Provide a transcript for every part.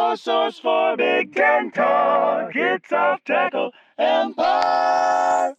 your source for Big Ten talk. It's off tackle empire.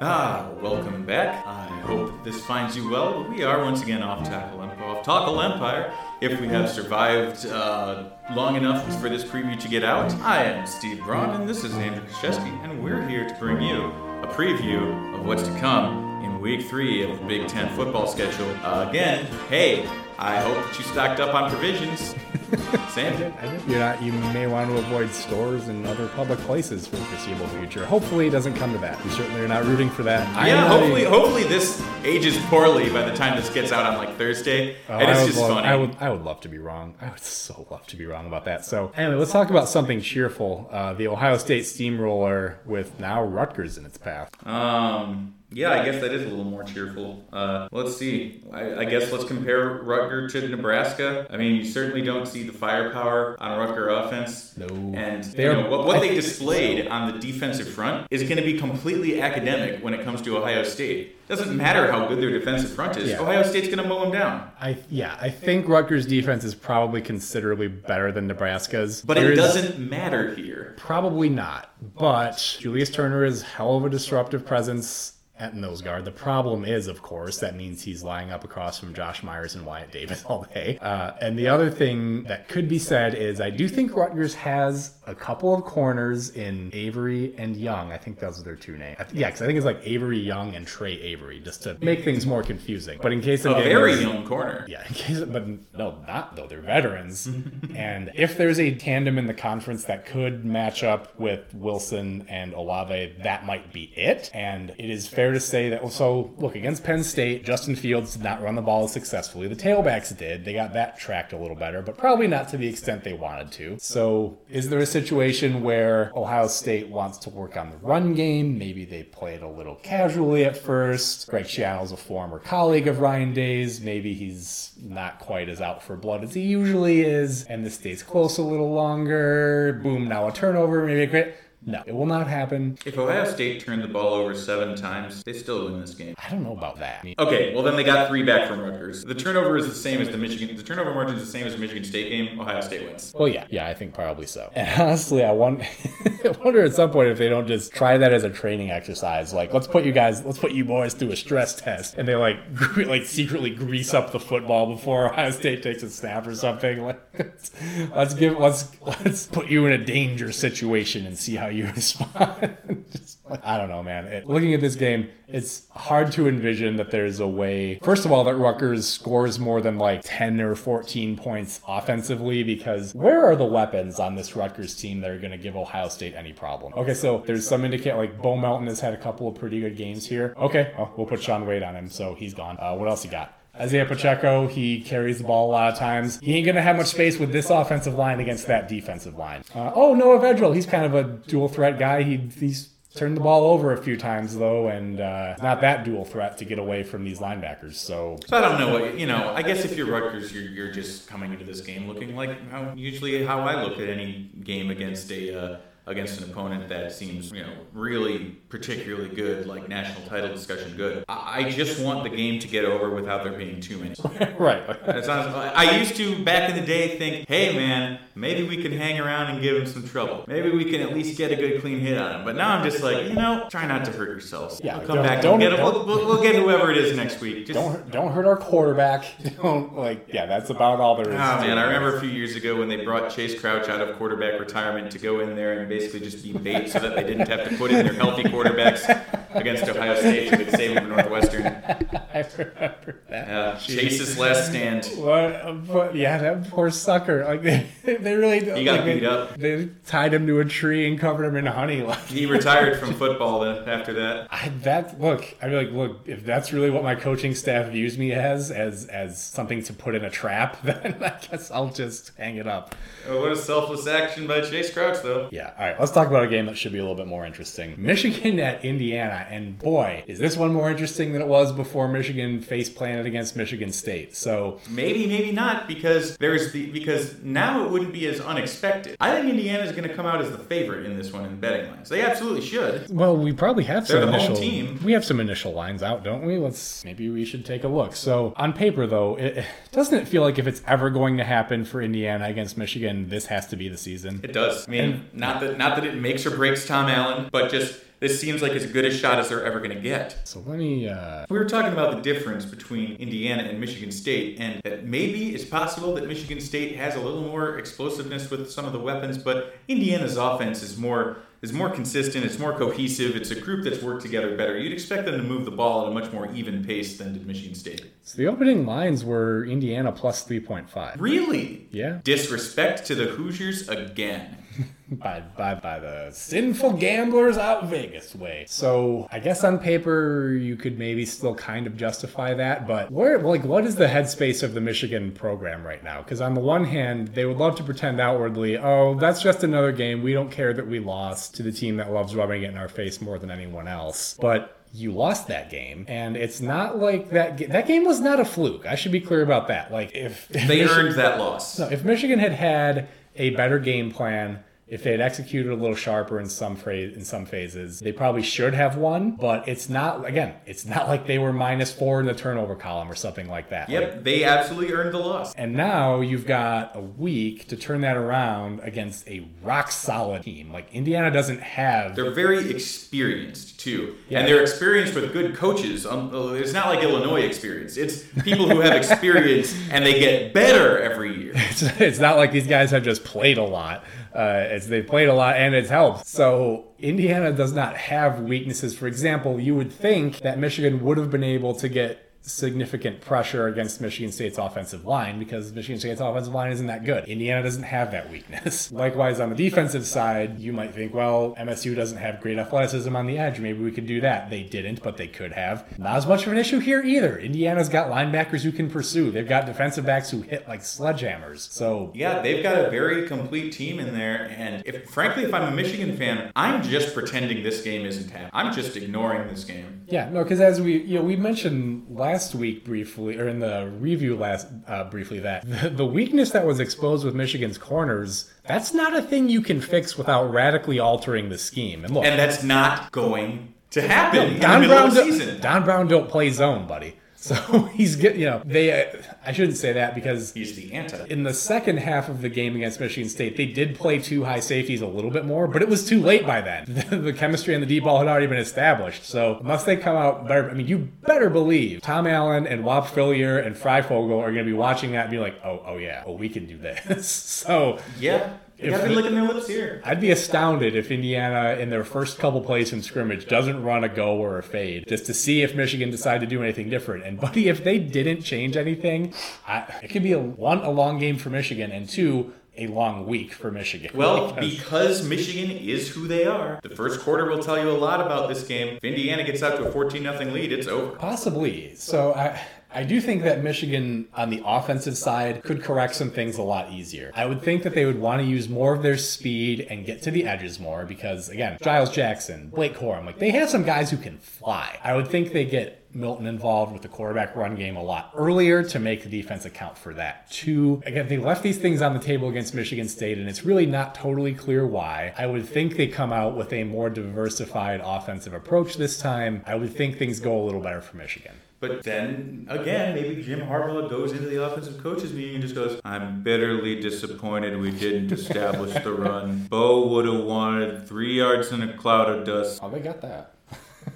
Ah, welcome back. I hope this finds you well. We are once again off Tackle Empire. Off Tackle Empire. If we have survived uh, long enough for this preview to get out, I am Steve Braun, and this is Andrew Krzyzewski, and we're here to bring you a preview of what's to come in Week Three of the Big Ten football schedule. Uh, again, hey, I hope that you stocked up on provisions. Sam. You're not. You may want to avoid stores and other public places for the foreseeable future. Hopefully, it doesn't come to that. We certainly are not rooting for that. I Yeah, am not hopefully, a- hopefully this ages poorly by the time this gets out on like Thursday, Oh, and I it's just love, funny. I would, I would love to be wrong. I would so love to be wrong about that. So, anyway, let's talk about something cheerful. Uh, the Ohio State Steamroller with now Rutgers in its path. Um, yeah, I guess that is a little more cheerful. Uh, let's see. I, I guess let's compare Rutger to Nebraska. I mean, you certainly don't see the firepower on Rutger offense. No. And They you are- know, what, what they displayed on the defensive front is going to be completely academic when it comes to Ohio State. Doesn't matter how good their defensive front is. Yeah. Ohio State's going to mow them down. I yeah, I think Rutgers' defense is probably considerably better than Nebraska's. But There it is- doesn't matter here. Probably not. But Julius Turner is hell of a disruptive presence at nose guard. The problem is, of course, that means he's lying up across from Josh Myers and Wyatt Davis all day. Uh, and the other thing that could be said is I do think Rutgers has a couple of corners in Avery and Young. I think those are their two names. Th- yeah, because I think it's like Avery Young and Tre Avery, just to make things more confusing. But in case of A of very young corner. yeah, in case, but no, not though. They're veterans, and if there's a tandem in the conference that could match up with Wilson and Olave, that might be it. And it is fair to say that. So, look against Penn State, Justin Fields did not run the ball as successfully. The tailbacks did. They got that tracked a little better, but probably not to the extent they wanted to. So, is there a situation where Ohio State wants to work on the run game? Maybe they play it a little casually at first. Greg Schiano's a former colleague of Ryan Day's. Maybe he's not quite as out for blood as he usually is, and this stays close a little longer. Boom, now a turnover, maybe a great. No, it will not happen. If Ohio State turned the ball over seven times, they still win this game. I don't know about that. Okay, well then they got three back from Rutgers. The turnover is the same as the Michigan. The turnover margin is the same as the Michigan State game. Ohio State wins. Well, yeah, yeah, I think probably so. And honestly, I wonder, I wonder at some point if they don't just try that as a training exercise. Like, let's put you guys, let's put you boys through a stress test, and they like, gre- like secretly grease up the football before Ohio State takes a snap or something. Like, let's, let's give, let's let's put you in a danger situation and see how you respond. Just I don't know, man. It, looking at this game, it's hard to envision that there's a way. First of all, that Rutgers scores more than like 10 or 14 points offensively because where are the weapons on this Rutgers team that are going to give Ohio State any problem? Okay, so there's some indicate like Bo Melton has had a couple of pretty good games here. Okay, well, we'll put Shaun Wade on him, so he's gone. Uh, what else you got? Isaiah Pacheco, he carries the ball a lot of times. He ain't gonna have much space with this offensive line against that defensive line. Uh, oh, Noah Vedral, he's kind of a dual threat guy. He, he's turned the ball over a few times though, and uh, not that dual threat to get away from these linebackers. So So I don't know what you know. I guess if you're Rutgers, you're, you're just coming into this game looking like how usually how I look at any game against a uh, against an opponent that seems you know really particularly good, like national title discussion good. I, I just want the game to get over without there being too many. right, I used to back in the day think, hey man, maybe we can hang around and give him some trouble. Maybe we can at least get a good clean hit on him. But now I'm just like, you know, try not to hurt yourselves. Yeah, we'll come back don't- and get him. don't- We'll, we'll, we'll get whoever it is next week. Just, don't don't hurt our quarterback. Don't like yeah, that's about all there is. Oh man. I remember a few years ago when they brought Chase Crouch out of quarterback retirement to go in there and basically just be bait so that they didn't have to put in their healthy quarterbacks against Ohio State who could save them from Northwestern. I remember that. Uh, Chase's last stand. What, but yeah, that poor sucker. Like they, they really He got like, they- beat up. They tied him to a tree and covered him in honey. Like He retired from football after that. I, that look, I'd be like, look, if that's really what my coaching staff views me as, as as something to put in a trap, then I guess I'll just hang it up. Oh, what a selfless action by Chase Crouch, though. Yeah. All right. Let's talk about a game that should be a little bit more interesting. Michigan at Indiana. And boy, is this one more interesting than it was before Michigan face planted against Michigan State. So Maybe, maybe not, because there's the because now it wouldn't be as unexpected. I think Indiana is going to come out as the favorite in this one in betting lines. They absolutely should. Well, we probably have some They're the home initial team. We have some initial lines out, don't we? Let's maybe we should take a look. So on paper, though, it doesn't it feel like if it's ever going to happen for Indiana against Michigan, this has to be the season. It does. I mean, not that not that it makes or breaks Tom Allen, but just this seems like as good a shot as they're ever going to get. So let me. Uh, We were talking about the difference between Indiana and Michigan State, and that maybe it's possible that Michigan State has a little more explosiveness with some of the weapons, but Indiana's offense is more is more consistent. It's more cohesive. It's a group that's worked together better. You'd expect them to move the ball at a much more even pace than did Michigan State. so the opening lines were Indiana plus three point five. Really? Yeah, Disrespect to the Hoosiers again. by, by by the sinful gamblers out Vegas way. So I guess on paper you could maybe still kind of justify that, but where like what is the headspace of the Michigan program right now? Because on the one hand, they would love to pretend outwardly, oh, that's just another game. We don't care that we lost to the team that loves rubbing it in our face more than anyone else. But you lost that game, and it's not like that. Ga- that game was not a fluke. I should be clear about that. Like if, if They Michi- earned that loss. no, if Michigan had had a better game plan, if they had executed a little sharper in some phrase in some phases, they probably should have won. But it's not again, it's not like they were minus four in the turnover column or something like that. Like, Yep, they absolutely earned the loss. and now you've got a week to turn that around against a rock solid team. Like Indiana doesn't have They're very experienced too, Yeah. and they're experienced with good coaches. Um, it's not like Illinois experience. It's people who have experience and they get better every year. it's, it's not like these guys have just played a lot. Uh, it's they played a lot and it's helped. So Indiana does not have weaknesses. For example, you would think that Michigan would have been able to get significant pressure against Michigan State's offensive line because Michigan State's offensive line isn't that good. Indiana doesn't have that weakness. Likewise, on the defensive side, you might think, well, MSU doesn't have great athleticism on the edge. Maybe we could do that. They didn't, but they could have. Not as much of an issue here either. Indiana's got linebackers who can pursue. They've got defensive backs who hit like sledgehammers. So Yeah, they've got a very complete team in there, and if frankly, if I'm a Michigan fan, I'm just pretending this game isn't happening. I'm just ignoring this game. Yeah, no, because as we you know we mentioned last week briefly, or in the review last uh, briefly that the, the weakness that was exposed with Michigan's corners, that's not a thing you can fix without radically altering the scheme. And look, And that's not going to happen in Don Brown. Don Brown don't play zone, buddy. So he's get you know they. Uh, I shouldn't say that because He's the anti. in the second half of the game against Michigan State, they did play two high safeties a little bit more, but it was too late by then. The, the chemistry and the deep ball had already been established. So unless they come out better, I mean, you better believe Tom Allen and Whop Philyor and Fryfogle are going to be watching that and be like, oh, oh yeah, oh we can do this. so Yeah, they If got the- been licking their lips here. I'd be astounded if Indiana, in their first couple plays in scrimmage, doesn't run a go or a fade just to see if Michigan decide to do anything different. And buddy, if they didn't change anything, I, it could be a one a long game for Michigan, and two a long week for Michigan. Well, Because- because Michigan is who they are, the first quarter will tell you a lot about this game. If Indiana gets out to a 14 0 lead, it's over. Possibly. So I I do think that Michigan on the offensive side could correct some things a lot easier. I would think that they would want to use more of their speed and get to the edges more because again, Giles Jackson, Blake Corum, like they have some guys who can fly. I would think they get Milton involved with the quarterback run game a lot earlier to make the defense account for that. Two, again, they left these things on the table against Michigan State, and it's really not totally clear why. I would think they come out with a more diversified offensive approach this time. I would think things go a little better for Michigan. But then again, maybe Jim Harbaugh goes into the offensive coaches meeting and just goes, I'm bitterly disappointed we didn't establish the run. Bo would have wanted three yards in a cloud of dust. Oh, they got that.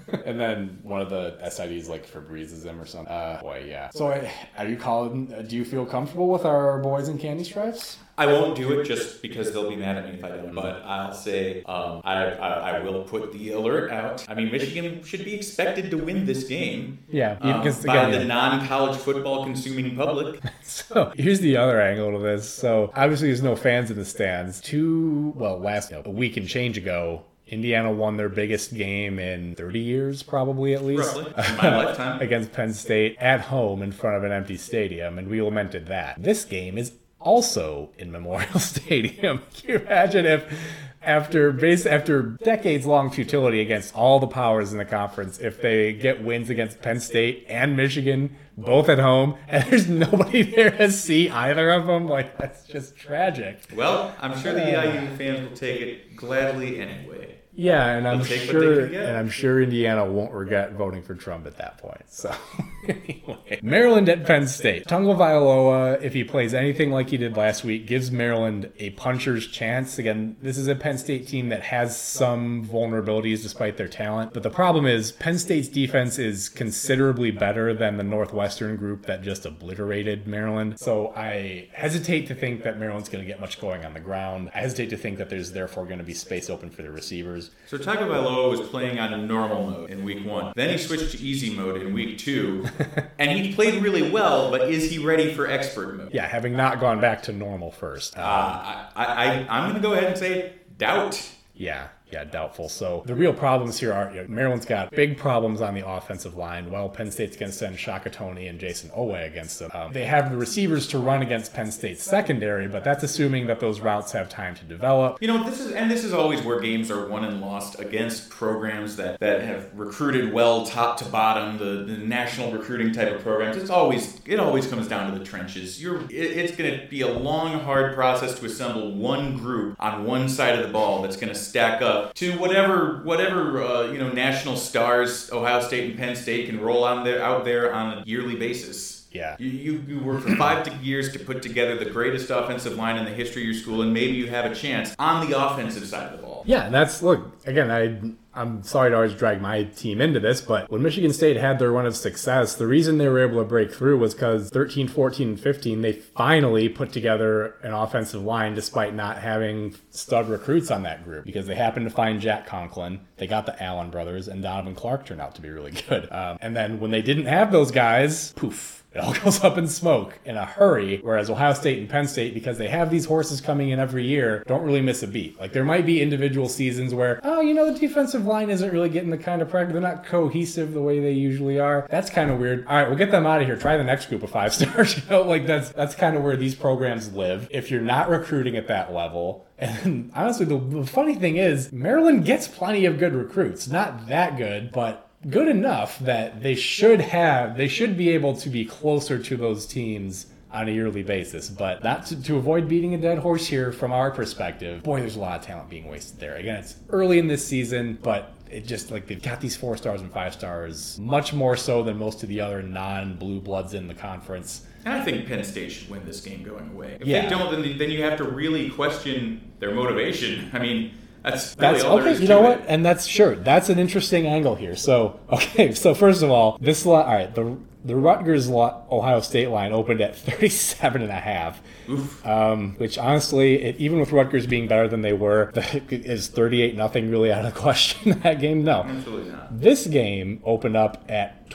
and then one of the SIDs like Febrezes him or something. Uh, boy, yeah. So, uh, are you calling? uh, Do you feel comfortable with our boys in candy stripes? I won't do it just because they'll be mad at me if I don't. But I'll say um, I, I, I will put the alert out. I mean, Michigan should be expected to win this game. Yeah, um, because by the yeah. non-college football consuming public. So here's the other angle to this. So obviously, there's no fans in the stands. Two, well, last you know, a week and change ago, Indiana won their biggest game in 30 years, probably at least. Roughly, in my lifetime. against Penn State at home in front of an empty stadium, and we lamented that. This game is also in Memorial Stadium. Can you imagine if after base after decades long futility against all the powers in the conference, if they get wins against Penn State and Michigan, both at home, and there's nobody there to see either of them, like that's just tragic. Well, I'm sure the EIU fans will take it gladly anyway. Yeah, and I'm They'll take what they sure, and I'm sure Indiana won't regret voting for Trump at that point. So, anyway, Maryland at Penn State. Tagovailoa, if he plays anything like he did last week, gives Maryland a puncher's chance. Again, this is a Penn State team that has some vulnerabilities despite their talent, but the problem is Penn State's defense is considerably better than the Northwestern group that just obliterated Maryland. So I hesitate to think that Maryland's going to get much going on the ground. I hesitate to think that there's therefore going to be space open for the receivers. So Tagovailoa was playing on a normal mode in week one. Then he switched to easy mode in week two, and he played really well. But is he ready for expert mode? Yeah, having not gone back to normal first. Uh, I, I, I, I'm going to go ahead and say doubt. Yeah, yeah, doubtful. So the real problems here are you know, Maryland's got big problems on the offensive line. Well, Penn State's going to send Shaka Toney and Jayson Oweh against them. Um, they have the receivers to run against Penn State's secondary, but that's assuming that those routes have time to develop. You know, this is and this is always where games are won and lost against programs that, that have recruited well top to bottom, the, the national recruiting type of programs. It's always it always comes down to the trenches. You're it, it's going to be a long, hard process to assemble one group on one side of the ball that's going to stack up to whatever whatever uh, you know national stars Ohio State and Penn State can roll on there out there on a yearly basis. Yeah. You, you, you work for five to- years to put together the greatest offensive line in the history of your school, and maybe you have a chance on the offensive side of the ball. Yeah, and that's look again. I I'm sorry to always drag my team into this, but when Michigan State had their run of success, the reason they were able to break through was because 13, 14, and 15 they finally put together an offensive line despite not having stud recruits on that group because they happened to find Jack Conklin, they got the Allen brothers, and Donavon Clark turned out to be really good. Um, and then when they didn't have those guys, poof. It all goes up in smoke in a hurry. Whereas Ohio State and Penn State, because they have these horses coming in every year, don't really miss a beat. Like there might be individual seasons where, oh, you know, the defensive line isn't really getting the kind of practice. They're not cohesive the way they usually are. That's kind of weird. All right, we'll get them out of here. Try the next group of five stars. You know, like that's that's kind of where these programs live. If you're not recruiting at that level, and honestly, the, the funny thing is, Maryland gets plenty of good recruits. Not that good, but good enough that they should have, they should be able to be closer to those teams on a yearly basis. But not to, to avoid beating a dead horse here from our perspective. Boy, there's a lot of talent being wasted there. Again, it's early in this season, but it just like they've got these four stars and five stars much more so than most of the other non-blue bloods in the conference. And I think Penn State should win this game going away. If Yeah. they don't, then, then you have to really question their motivation. I mean, that's really That's all okay. You know it. what? And that's sure. That's an interesting angle here. So okay. So first of all, this line. All right. The the Rutgers Ohio State line opened at 37 and a half. Um, which honestly, it, even with Rutgers being better than they were, is 38 nothing really out of the question that game? No. Absolutely not. This game opened up at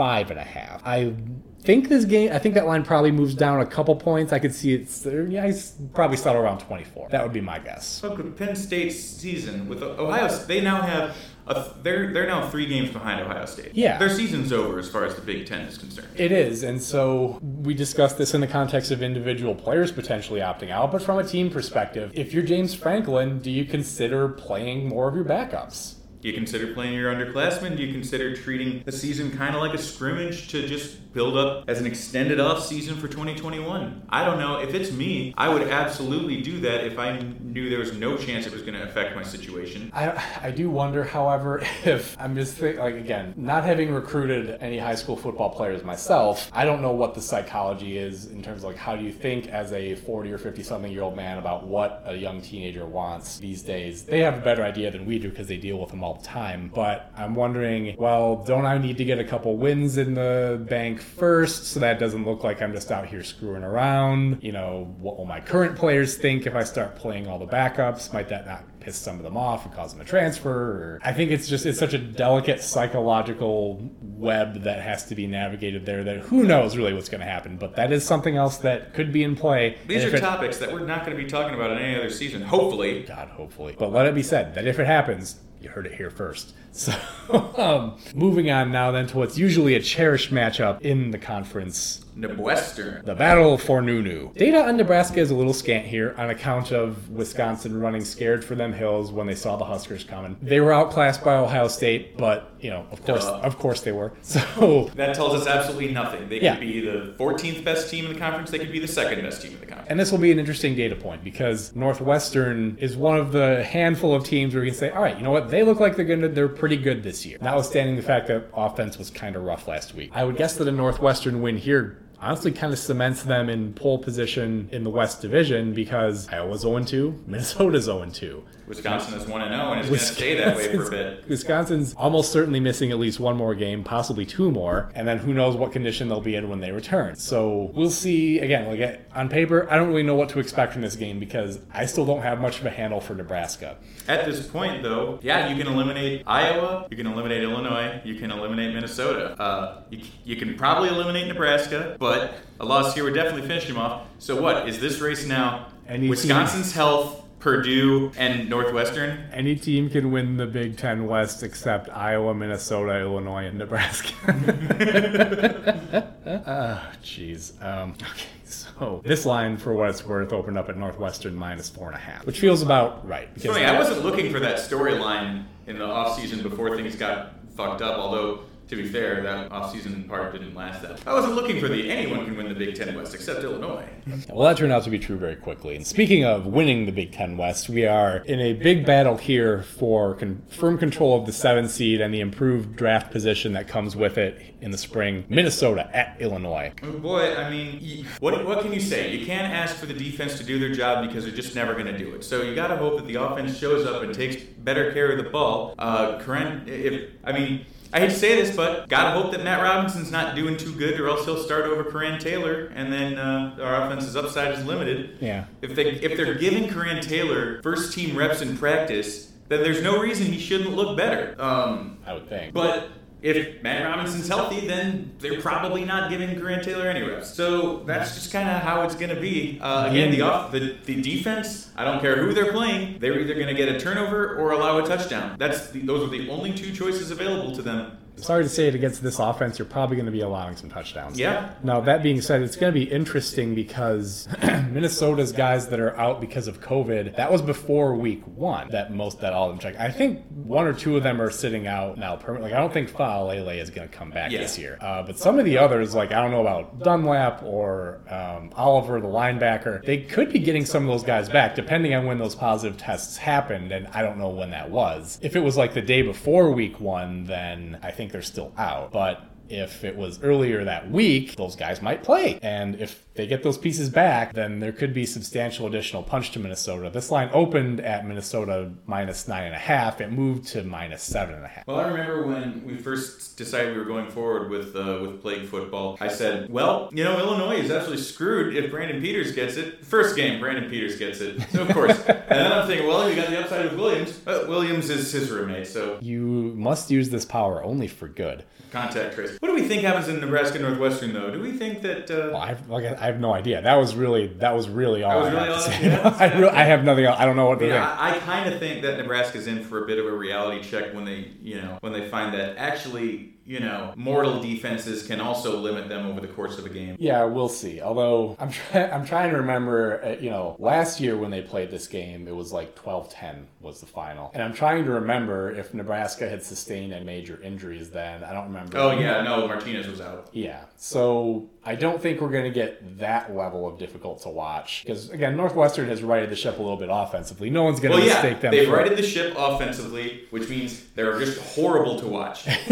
25 and a half. I think this game, I think that line probably moves down a couple points. I could see it's, yeah, it's probably settle around 24. That would be my guess. Look Penn State's season with Ohio. They now have a, they're they're now three games behind Ohio State. Yeah. their season's over as far as the Big Ten is concerned. It is, and so we discussed this in the context of individual players potentially opting out, but from a team perspective, if you're James Franklin, do you consider playing more of your backups? Do you consider playing your underclassmen? Do you consider treating the season kind of like a scrimmage to just build up as an extended off season for 2021? I don't know. If it's me, I would absolutely do that if I knew there was no chance it was going to affect my situation. I, I do wonder, however, if I'm just think, like again, not having recruited any high school football players myself, I don't know what the psychology is in terms of like how do you think as a 40 or 50 something year old man about what a young teenager wants these days. They have a better idea than we do because they deal with them all the time. But I'm wondering, well, don't I need to get a couple wins in the bank first so that doesn't look like I'm just out here screwing around? You know, what will my current players think if I start playing all the backups? Might that not piss some of them off and cause them a transfer? Or I think it's just it's such a delicate psychological web that has to be navigated there that who knows really what's going to happen. But that is something else that could be in play. These And are it- topics that we're not going to be talking about in any other season, hopefully. God, hopefully. But let it be said that if it happens, you heard it here first. So, um, moving on now then to what's usually a cherished matchup in the conference Western. the battle for Nunu. Data on Nebraska is a little scant here on account of Wisconsin running scared for them hills when they saw the Huskers coming. They were outclassed by Ohio State, but you know, of course, Duh. of course they were. So, That tells us absolutely nothing. They could be the 14th best team in the conference. They could be the second best team in the conference. and this will be an interesting data point because Northwestern is one of the handful of teams where you can say, all right, you know what, they look like they're gonna, they're pretty good this year. Notwithstanding the fact that offense was kind of rough last week. I would guess that a Northwestern win here honestly kind of cements them in pole position in the West Division because Iowa's 0-2, Minnesota's 0-2. Wisconsin is 1 0, and it's going to stay that way for a bit. Wisconsin's almost certainly missing at least one more game, possibly two more, and then who knows what condition they'll be in when they return. So we'll see. Again, like on paper, I don't really know what to expect from this game because I still don't have much of a handle for Nebraska. At this point, though, yeah, you can eliminate Iowa, you can eliminate Illinois, you can eliminate Minnesota. Uh, you, you can probably eliminate Nebraska, but a loss here would definitely finish him off. So what is this race now? Any team- Wisconsin's health, Purdue, and Northwestern. Any team can win the Big Ten West except Iowa, Minnesota, Illinois, and Nebraska. Ah, Jeez. um, okay, so this line, for what it's worth, opened up at Northwestern minus four and a half, which feels about right. Funny, I wasn't looking for that storyline in the offseason before things got fucked up, although, to be fair, that offseason part didn't last that. I wasn't looking for the anyone can win the Big Ten West except Illinois. Well, that turned out to be true very quickly. And speaking of winning the Big Ten West, we are in a big battle here for con- firm control of the seven seed and the improved draft position that comes with it in the spring. Minnesota at Illinois. Oh, Boy, I mean, what, what can you say? You can't ask for the defense to do their job because they're just never going to do it. So you got to hope that the offense shows up and takes better care of the ball. Uh, Coran, if I mean, I hate to say this, but gotta hope that Matt Robinson's not doing too good, or else he'll start over Coran Taylor, and then uh, our offense's upside is limited. Yeah. If they if they're giving Coran Taylor first team reps in practice, then there's no reason he shouldn't look better. Um, I would think. but if Matt Robinson's healthy, then they're probably not giving Grant Taylor any reps. So that's just kind of how it's going to be. Uh, again, the off the, the defense. I don't care who they're playing. They're either going to get a turnover or allow a touchdown. That's the, those are the only two choices available to them. Sorry to say it against this offense, you're probably going to be allowing some touchdowns. Yeah. Now, that being said, it's going to be interesting because Minnesota's guys that are out because of COVID, that was before week one that most, that all of them check. I think one or two of them are sitting out now permanently. Like, I don't think Faalele is going to come back Yeah. this year. Uh, but some of the others, like, I don't know about Dunlap or um, Oliver, the linebacker, they could be getting some of those guys back depending on when those positive tests happened. And I don't know when that was. If it was like the day before week one, then I think they're still out. But if it was earlier that week, those guys might play. And if they get those pieces back, then there could be substantial additional punch to Minnesota. This line opened at Minnesota minus nine and a half. It moved to minus seven and a half. Well, I remember when we first decided we were going forward with uh, with plague football. I said, "Well, you know, Illinois is actually screwed if Brandon Peters gets it. First game, Brandon Peters gets it, so of course." and then I'm thinking, "Well, you got the upside of Williams. But Williams is his roommate, so You must use this power only for good. contact trace." What do we think happens in Nebraska Northwestern, though? Do we think that? Uh, Well, I've, like, I have no idea. That was really that was really all was I really all- yeah. I, really, I have nothing else. I don't know what to think. I, I kind of think that Nebraska's in for a bit of a reality check when they, you know, when they find that actually, you know, mortal defenses can also limit them over the course of a game. Yeah, we'll see. Although I'm trying, I'm trying to remember. Uh, you know, last year when they played this game, it was like 12-10 was the final, and I'm trying to remember if Nebraska had sustained any major injuries. Then I don't remember. Oh yeah, no, Martinez was out. Yeah. So I don't think we're going to get that level of difficult to watch because again, Northwestern has righted the ship a little bit offensively. No one's going to Well, yeah, mistake them. they've righted the ship offensively, which means they're just horrible to watch.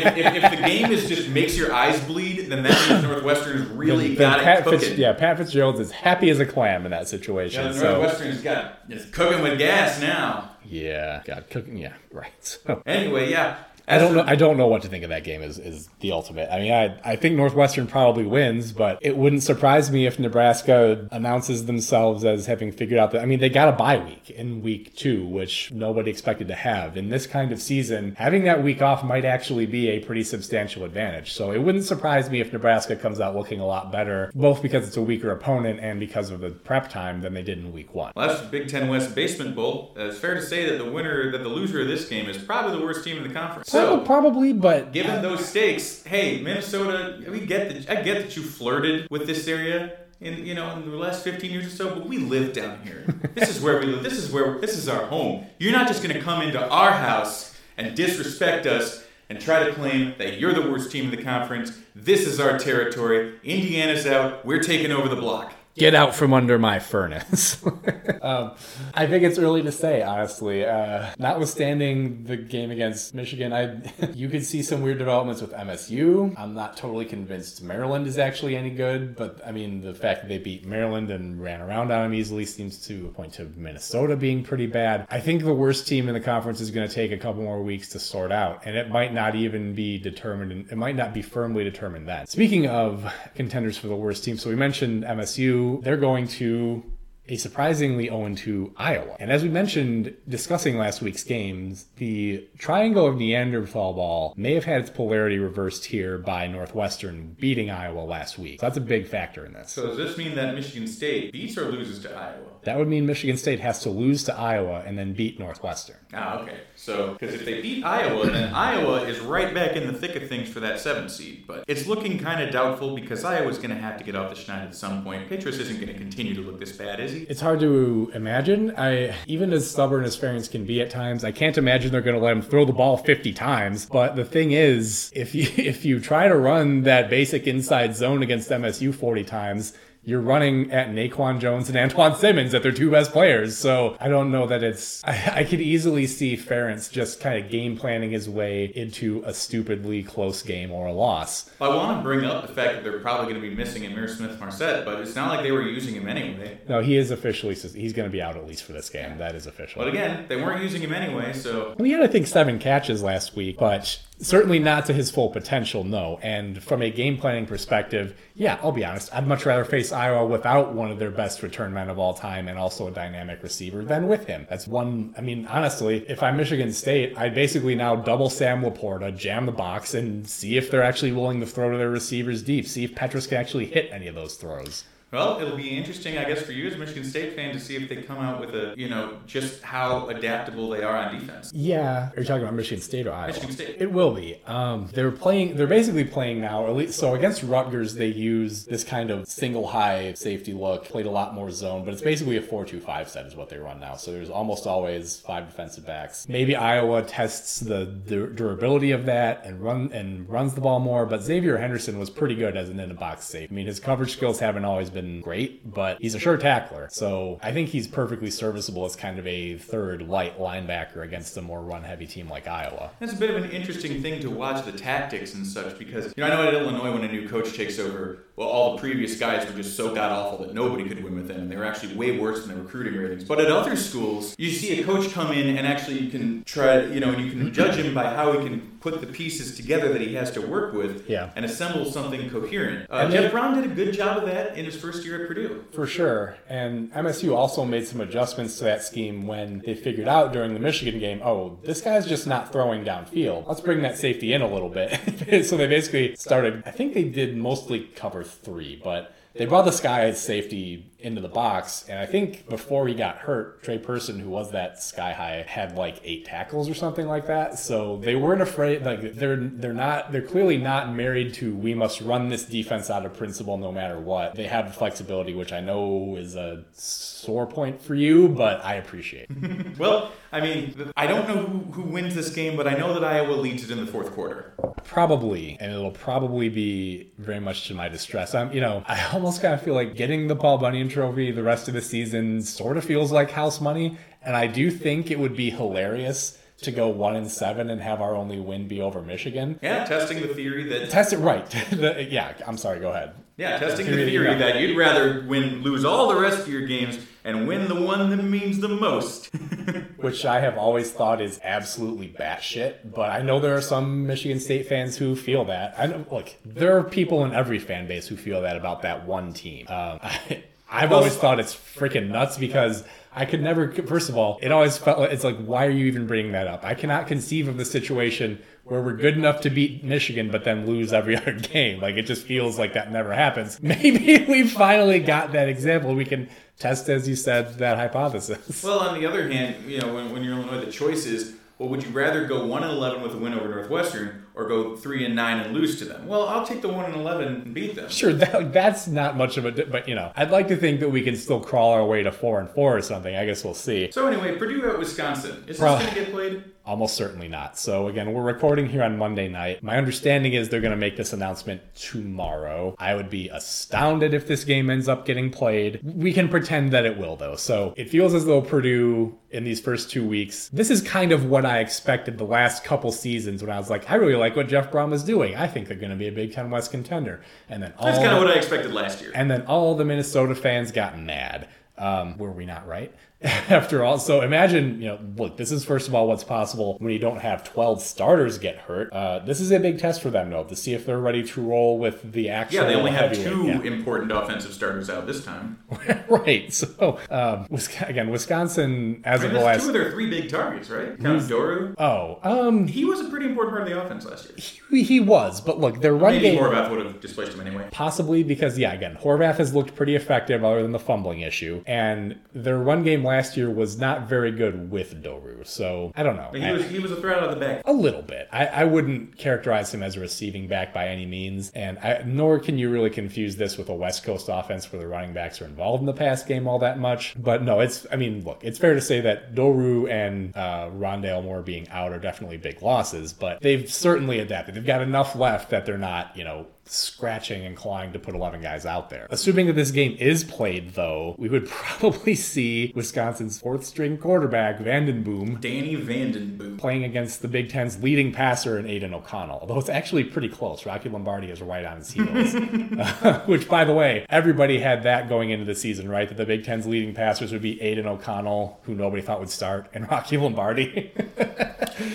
if, if, if the game is just makes your eyes bleed, then that means Northwestern's really got it Pat cooking. Fitz, yeah, Pat Fitzgerald's as happy as a clam in that situation. Yeah, so Northwestern's got it's cooking with gas now. yeah, God, cooking. Yeah, right. So Anyway, yeah. I don't know. I don't know what to think of that game. Is is the ultimate? I mean, I I think Northwestern probably wins, but it wouldn't surprise me if Nebraska announces themselves as having figured out that. I mean, they got a bye week in week two, which nobody expected to have in this kind of season. Having that week off might actually be a pretty substantial advantage. So it wouldn't surprise me if Nebraska comes out looking a lot better, both because it's a weaker opponent and because of the prep time than they did in week one. Well, that's Big Ten West Basement Bowl. Uh, it's fair to say that the winner, that the loser of this game is probably the worst team in the conference. So, probably, but given those stakes, hey, Minnesota, we get that. I get that you flirted with this area in you know in the last 15 years or so, but we live down here. this is where we live. This is where this is our home. You're not just going to come into our house and disrespect us and try to claim that you're the worst team in the conference. This is our territory. Indiana's out. We're taking over the block. Get out from under my furnace. um, I think it's early to say, honestly. Uh, notwithstanding the game against Michigan, I you could see some weird developments with MSU. I'm not totally convinced Maryland is actually any good, but I mean the fact that they beat Maryland and ran around on them easily seems to point to Minnesota being pretty bad. I think the worst team in the conference is going to take a couple more weeks to sort out, and it might not even be determined. And It might not be firmly determined then. Speaking of contenders for the worst team, so we mentioned MSU. They're going to a surprisingly 0 2 Iowa. And as we mentioned discussing last week's games, the triangle of Neanderthal ball may have had its polarity reversed here by Northwestern beating Iowa last week. So that's a big factor in this. So does this mean that Michigan State beats or loses to Iowa? That would mean Michigan State has to lose to Iowa and then beat Northwestern. Ah, okay. So, because if they beat Iowa, then Iowa is right back in the thick of things for that seventh seed. But it's looking kind of doubtful because Iowa's going to have to get off the schneid at some point. Petras isn't going to continue to look this bad, is he? It's hard to imagine. I even as stubborn as Ferentz can be at times, I can't imagine they're going to let him throw the ball 50 times. But the thing is, if you if you try to run that basic inside zone against MSU 40 times, you're running at Naquan Jones and Antjuan Simmons at their two best players. So I don't know that it's. I, I could easily see Ferentz just kind of game planning his way into a stupidly close game or a loss. I want to bring up the fact that they're probably going to be missing Ihmir Smith-Marsette, but it's not like they were using him anyway. No, he is officially. He's going to be out at least for this game. That is official. But again, they weren't using him anyway, so. Well, he had, I think, seven catches last week, but certainly not to his full potential, no. And from a game planning perspective, yeah, I'll be honest. I'd much rather face Iowa without one of their best return men of all time and also a dynamic receiver than with him. That's one. I mean, honestly, if I'm Michigan State, I'd basically now double Sam Laporta, jam the box, and see if they're actually willing to throw to their receivers deep. See if Petras can actually hit any of those throws. Well, it'll be interesting, I guess, for you as a Michigan State fan to see if they come out with a, you know, just how adaptable they are on defense. Yeah. Are you talking about Michigan State or Iowa? Michigan State. It will be. Um, they're playing. They're basically playing now. At least so against Rutgers, they use this kind of single high safety look. Played a lot more zone, but it's basically a four-two-five set is what they run now. So there's almost always five defensive backs. Maybe Iowa tests the, the durability of that and run and runs the ball more. But Xavier Henderson was pretty good as an in-the-box safe. I mean, his coverage skills haven't always been great, but he's a sure tackler. So I think he's perfectly serviceable as kind of a third light linebacker against a more run heavy team like Iowa. That's a bit of an interesting thing to watch the tactics and such because, you know, I know at Illinois when a new coach takes over, well, all the previous guys were just so god awful that nobody could win with them. And they were actually way worse than the recruiting ratings. But at other schools, you see a coach come in and actually you can try, you know, and you can judge him by how he can put the pieces together that he has to work with yeah. and assemble something coherent. Uh, Jeff Brohm did a good job of that in his first year at Purdue. For sure. And MSU also made some adjustments to that scheme when they figured out during the Michigan game, oh, this guy's just not throwing downfield. Let's bring that safety in a little bit. so they basically started, I think they did mostly cover three, but they brought this guy as safety into the box, and I think before he got hurt, Trey Person, who was that sky high, had like eight tackles or something like that. So they weren't afraid. Like they're they're not they're clearly not married to we must run this defense out of principle no matter what. They have the flexibility, which I know is a sore point for you, but I appreciate. well, I mean, I don't know who, who wins this game, but I know that Iowa leads it in the fourth quarter. Probably, and it'll probably be very much to my distress. I'm, you know, I almost kind of feel like getting the Paul Bunyan Trophy the rest of the season sort of feels like house money, and I do think it would be hilarious to go one and seven and have our only win be over Michigan. Yeah, testing the theory that test it right. the, yeah, I'm sorry. Go ahead. Yeah, testing the theory that you'd rather win, lose all the rest of your games and win the one that means the most. which I have always thought is absolutely batshit. But I know there are some Michigan State fans who feel that. I know, look, there are people in every fan base who feel that about that one team. Um, I, I've always thought it's freaking nuts because I could never. First of all, it always felt like it's like, why are you even bringing that up? I cannot conceive of the situation where we're good enough to beat Michigan, but then lose every other game. Like it just feels like that never happens. Maybe we finally got that example. We can test, as you said, that hypothesis. Well, on the other hand, you know, when, when you're Illinois, the choice is, well, would you rather go one and eleven with a win over Northwestern, or go three and nine and lose to them? Well, I'll take the one and eleven and beat them. Sure, that, that's not much of a, but you know, I'd like to think that we can still crawl our way to four and four or something. I guess we'll see. So anyway, Purdue at Wisconsin. Is Pro- this going to get played? Almost certainly not. So again, we're recording here on Monday night. My understanding is they're going to make this announcement tomorrow. I would be astounded if this game ends up getting played. We can pretend that it will though. So it feels as though Purdue in these first two weeks, this is kind of what I expected the last couple seasons when I was like, I really like what Jeff Brohm is doing. I think they're going to be a Big Ten West contender. And then all That's kind of what I expected last year. and then all the Minnesota fans got mad. Um, were we not right? After all, so imagine, you know, look, this is first of all what's possible when you don't have 12 starters get hurt. Uh, this is a big test for them, though, to see if they're ready to roll with the actual. Yeah, they only have two Yeah. important offensive starters out this time. right. So, um, again, Wisconsin, as I of the last. two of their three big targets, right? Count Doerue. Oh, um, He was a pretty important part of the offense last year. he, he was, but look, their run Maybe game. Horvath would have displaced him anyway. Possibly because, yeah, again, Horvath has looked pretty effective other than the fumbling issue. And their run game last year was not very good with Doerue. So, I don't know. But he was he was a threat out of the back. a little bit. I, I wouldn't characterize him as a receiving back by any means. And I, nor can you really confuse this with a West Coast offense where the running backs are involved in the pass game all that much. But no, it's, I mean, look, it's fair to say that Doerue and uh, Rondale Moore being out are definitely big losses, but they've certainly adapted. They've got enough left that they're not, you know, scratching and clawing to put 11 guys out there. Assuming that this game is played, though, we would probably see Wisconsin's fourth string quarterback, Vanden Boom, Danny Vanden Boom. playing against the Big Ten's leading passer in Aidan O'Connell. Although it's actually pretty close. Rocky Lombardi is right on his heels. Uh, which, by the way, everybody had that going into the season, right? That the Big Ten's leading passers would be Aidan O'Connell, who nobody thought would start, and Rocky Lombardi.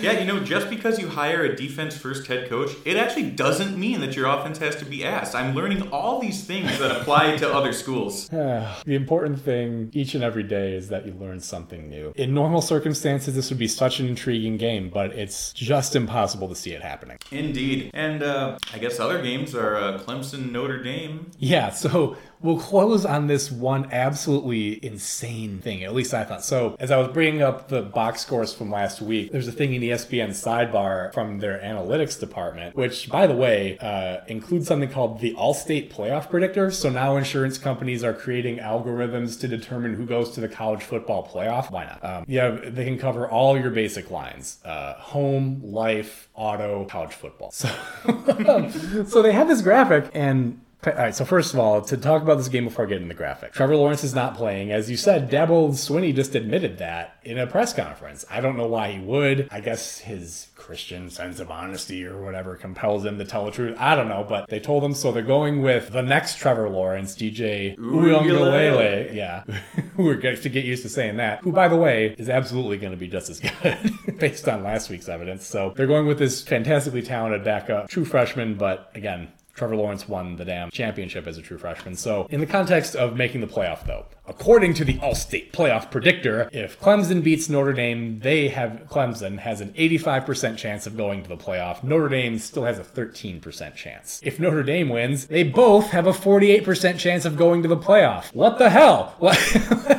Yeah, you know, just because you hire a defense first head coach, it actually doesn't mean that your offense has to be asked. I'm learning all these things that apply to other schools. the important thing each and every day is that you learn something new. In normal circumstances, this would be such an intriguing game, but it's just impossible to see it happening. Indeed. And uh, I guess other games are uh, Clemson, Notre Dame. Yeah, so we'll close on this one absolutely insane thing. At least I thought. So, as I was bringing up the box scores from last week, there's a thing in ESPN sidebar from their analytics department, which, by the way, uh, includes something called the Allstate Playoff Predictor. So now insurance companies are creating algorithms to determine who goes to the college football playoff. Why not? Um, yeah, they can cover all your basic lines: uh, home, life, auto, college football. So, so they have this graphic and. All right, so first of all, to talk about this game before I get into the graphic, Trevor Lawrence is not playing. As you said, Dabo Swinney just admitted that in a press conference. I don't know why he would. I guess his Christian sense of honesty or whatever compels him to tell the truth. I don't know, but they told him so. They're going with the next Trevor Lawrence, DJ Uiagalelei. Yeah, we're going to get used to saying that. Who, by the way, is absolutely going to be just as good based on last week's evidence. So they're going with this fantastically talented backup, true freshman, but again, Trevor Lawrence won the damn championship as a true freshman. So, in the context of making the playoff, though, according to the Allstate Playoff Predictor, if Clemson beats Notre Dame, they have Clemson has an 85% chance of going to the playoff. Notre Dame still has a 13% chance. If Notre Dame wins, they both have a 48% chance of going to the playoff. What the hell? Why,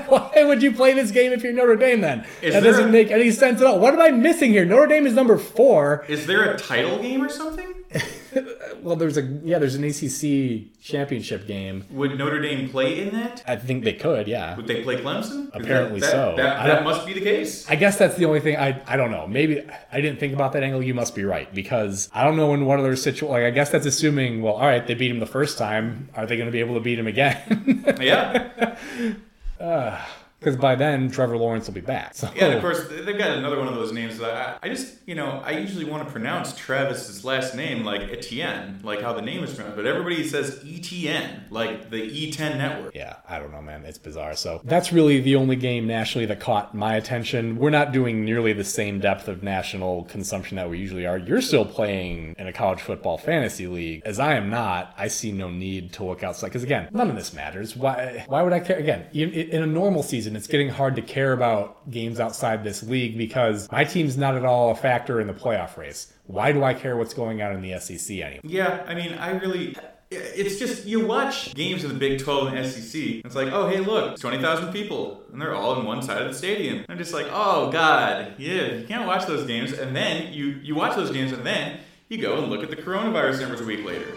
why would you play this game if you're Notre Dame then? Is that doesn't a- make any sense at all. What am I missing here? Notre Dame is number four. Is there a title game or something? Well, there's a yeah, there's an ACC championship game. Would Notre Dame play in that? I think they could, yeah. Would they play Clemson? Apparently that, so. That, that, that must be the case. I guess that's the only thing I I don't know. Maybe I didn't think about that angle. You must be right because I don't know in what other situation. Like I guess that's assuming. Well, all right, they beat him the first time. Are they going to be able to beat him again? yeah. Ah. Because by then Trevor Lawrence will be back. So Yeah, and of course they've got another one of those names that I, I just, you know, I usually want to pronounce Travis's last name like Etienne, like how the name is pronounced, but everybody says ETN, like the E10 network. Yeah, I don't know, man. It's bizarre. So that's really the only game nationally that caught my attention. We're not doing nearly the same depth of national consumption that we usually are. You're still playing in a college football fantasy league, as I am not. I see no need to look outside because again, none of this matters. Why? Why would I care? Again, in, in a normal season, it's getting hard to care about games outside this league because my team's not at all a factor in the playoff race. Why do I care what's going on in the SEC anymore? Yeah, I mean, I really. It's just you watch games of the Big 12 and SEC. It's like, oh hey, look, twenty thousand people, and they're all in one side of the stadium. I'm just like, oh god, yeah, you can't watch those games. And then you you watch those games, and then you go and look at the coronavirus numbers a week later.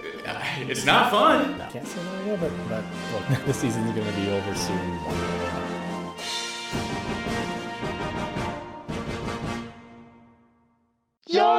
It's not fun. Can't say no, but, but look, the season's going to be over soon.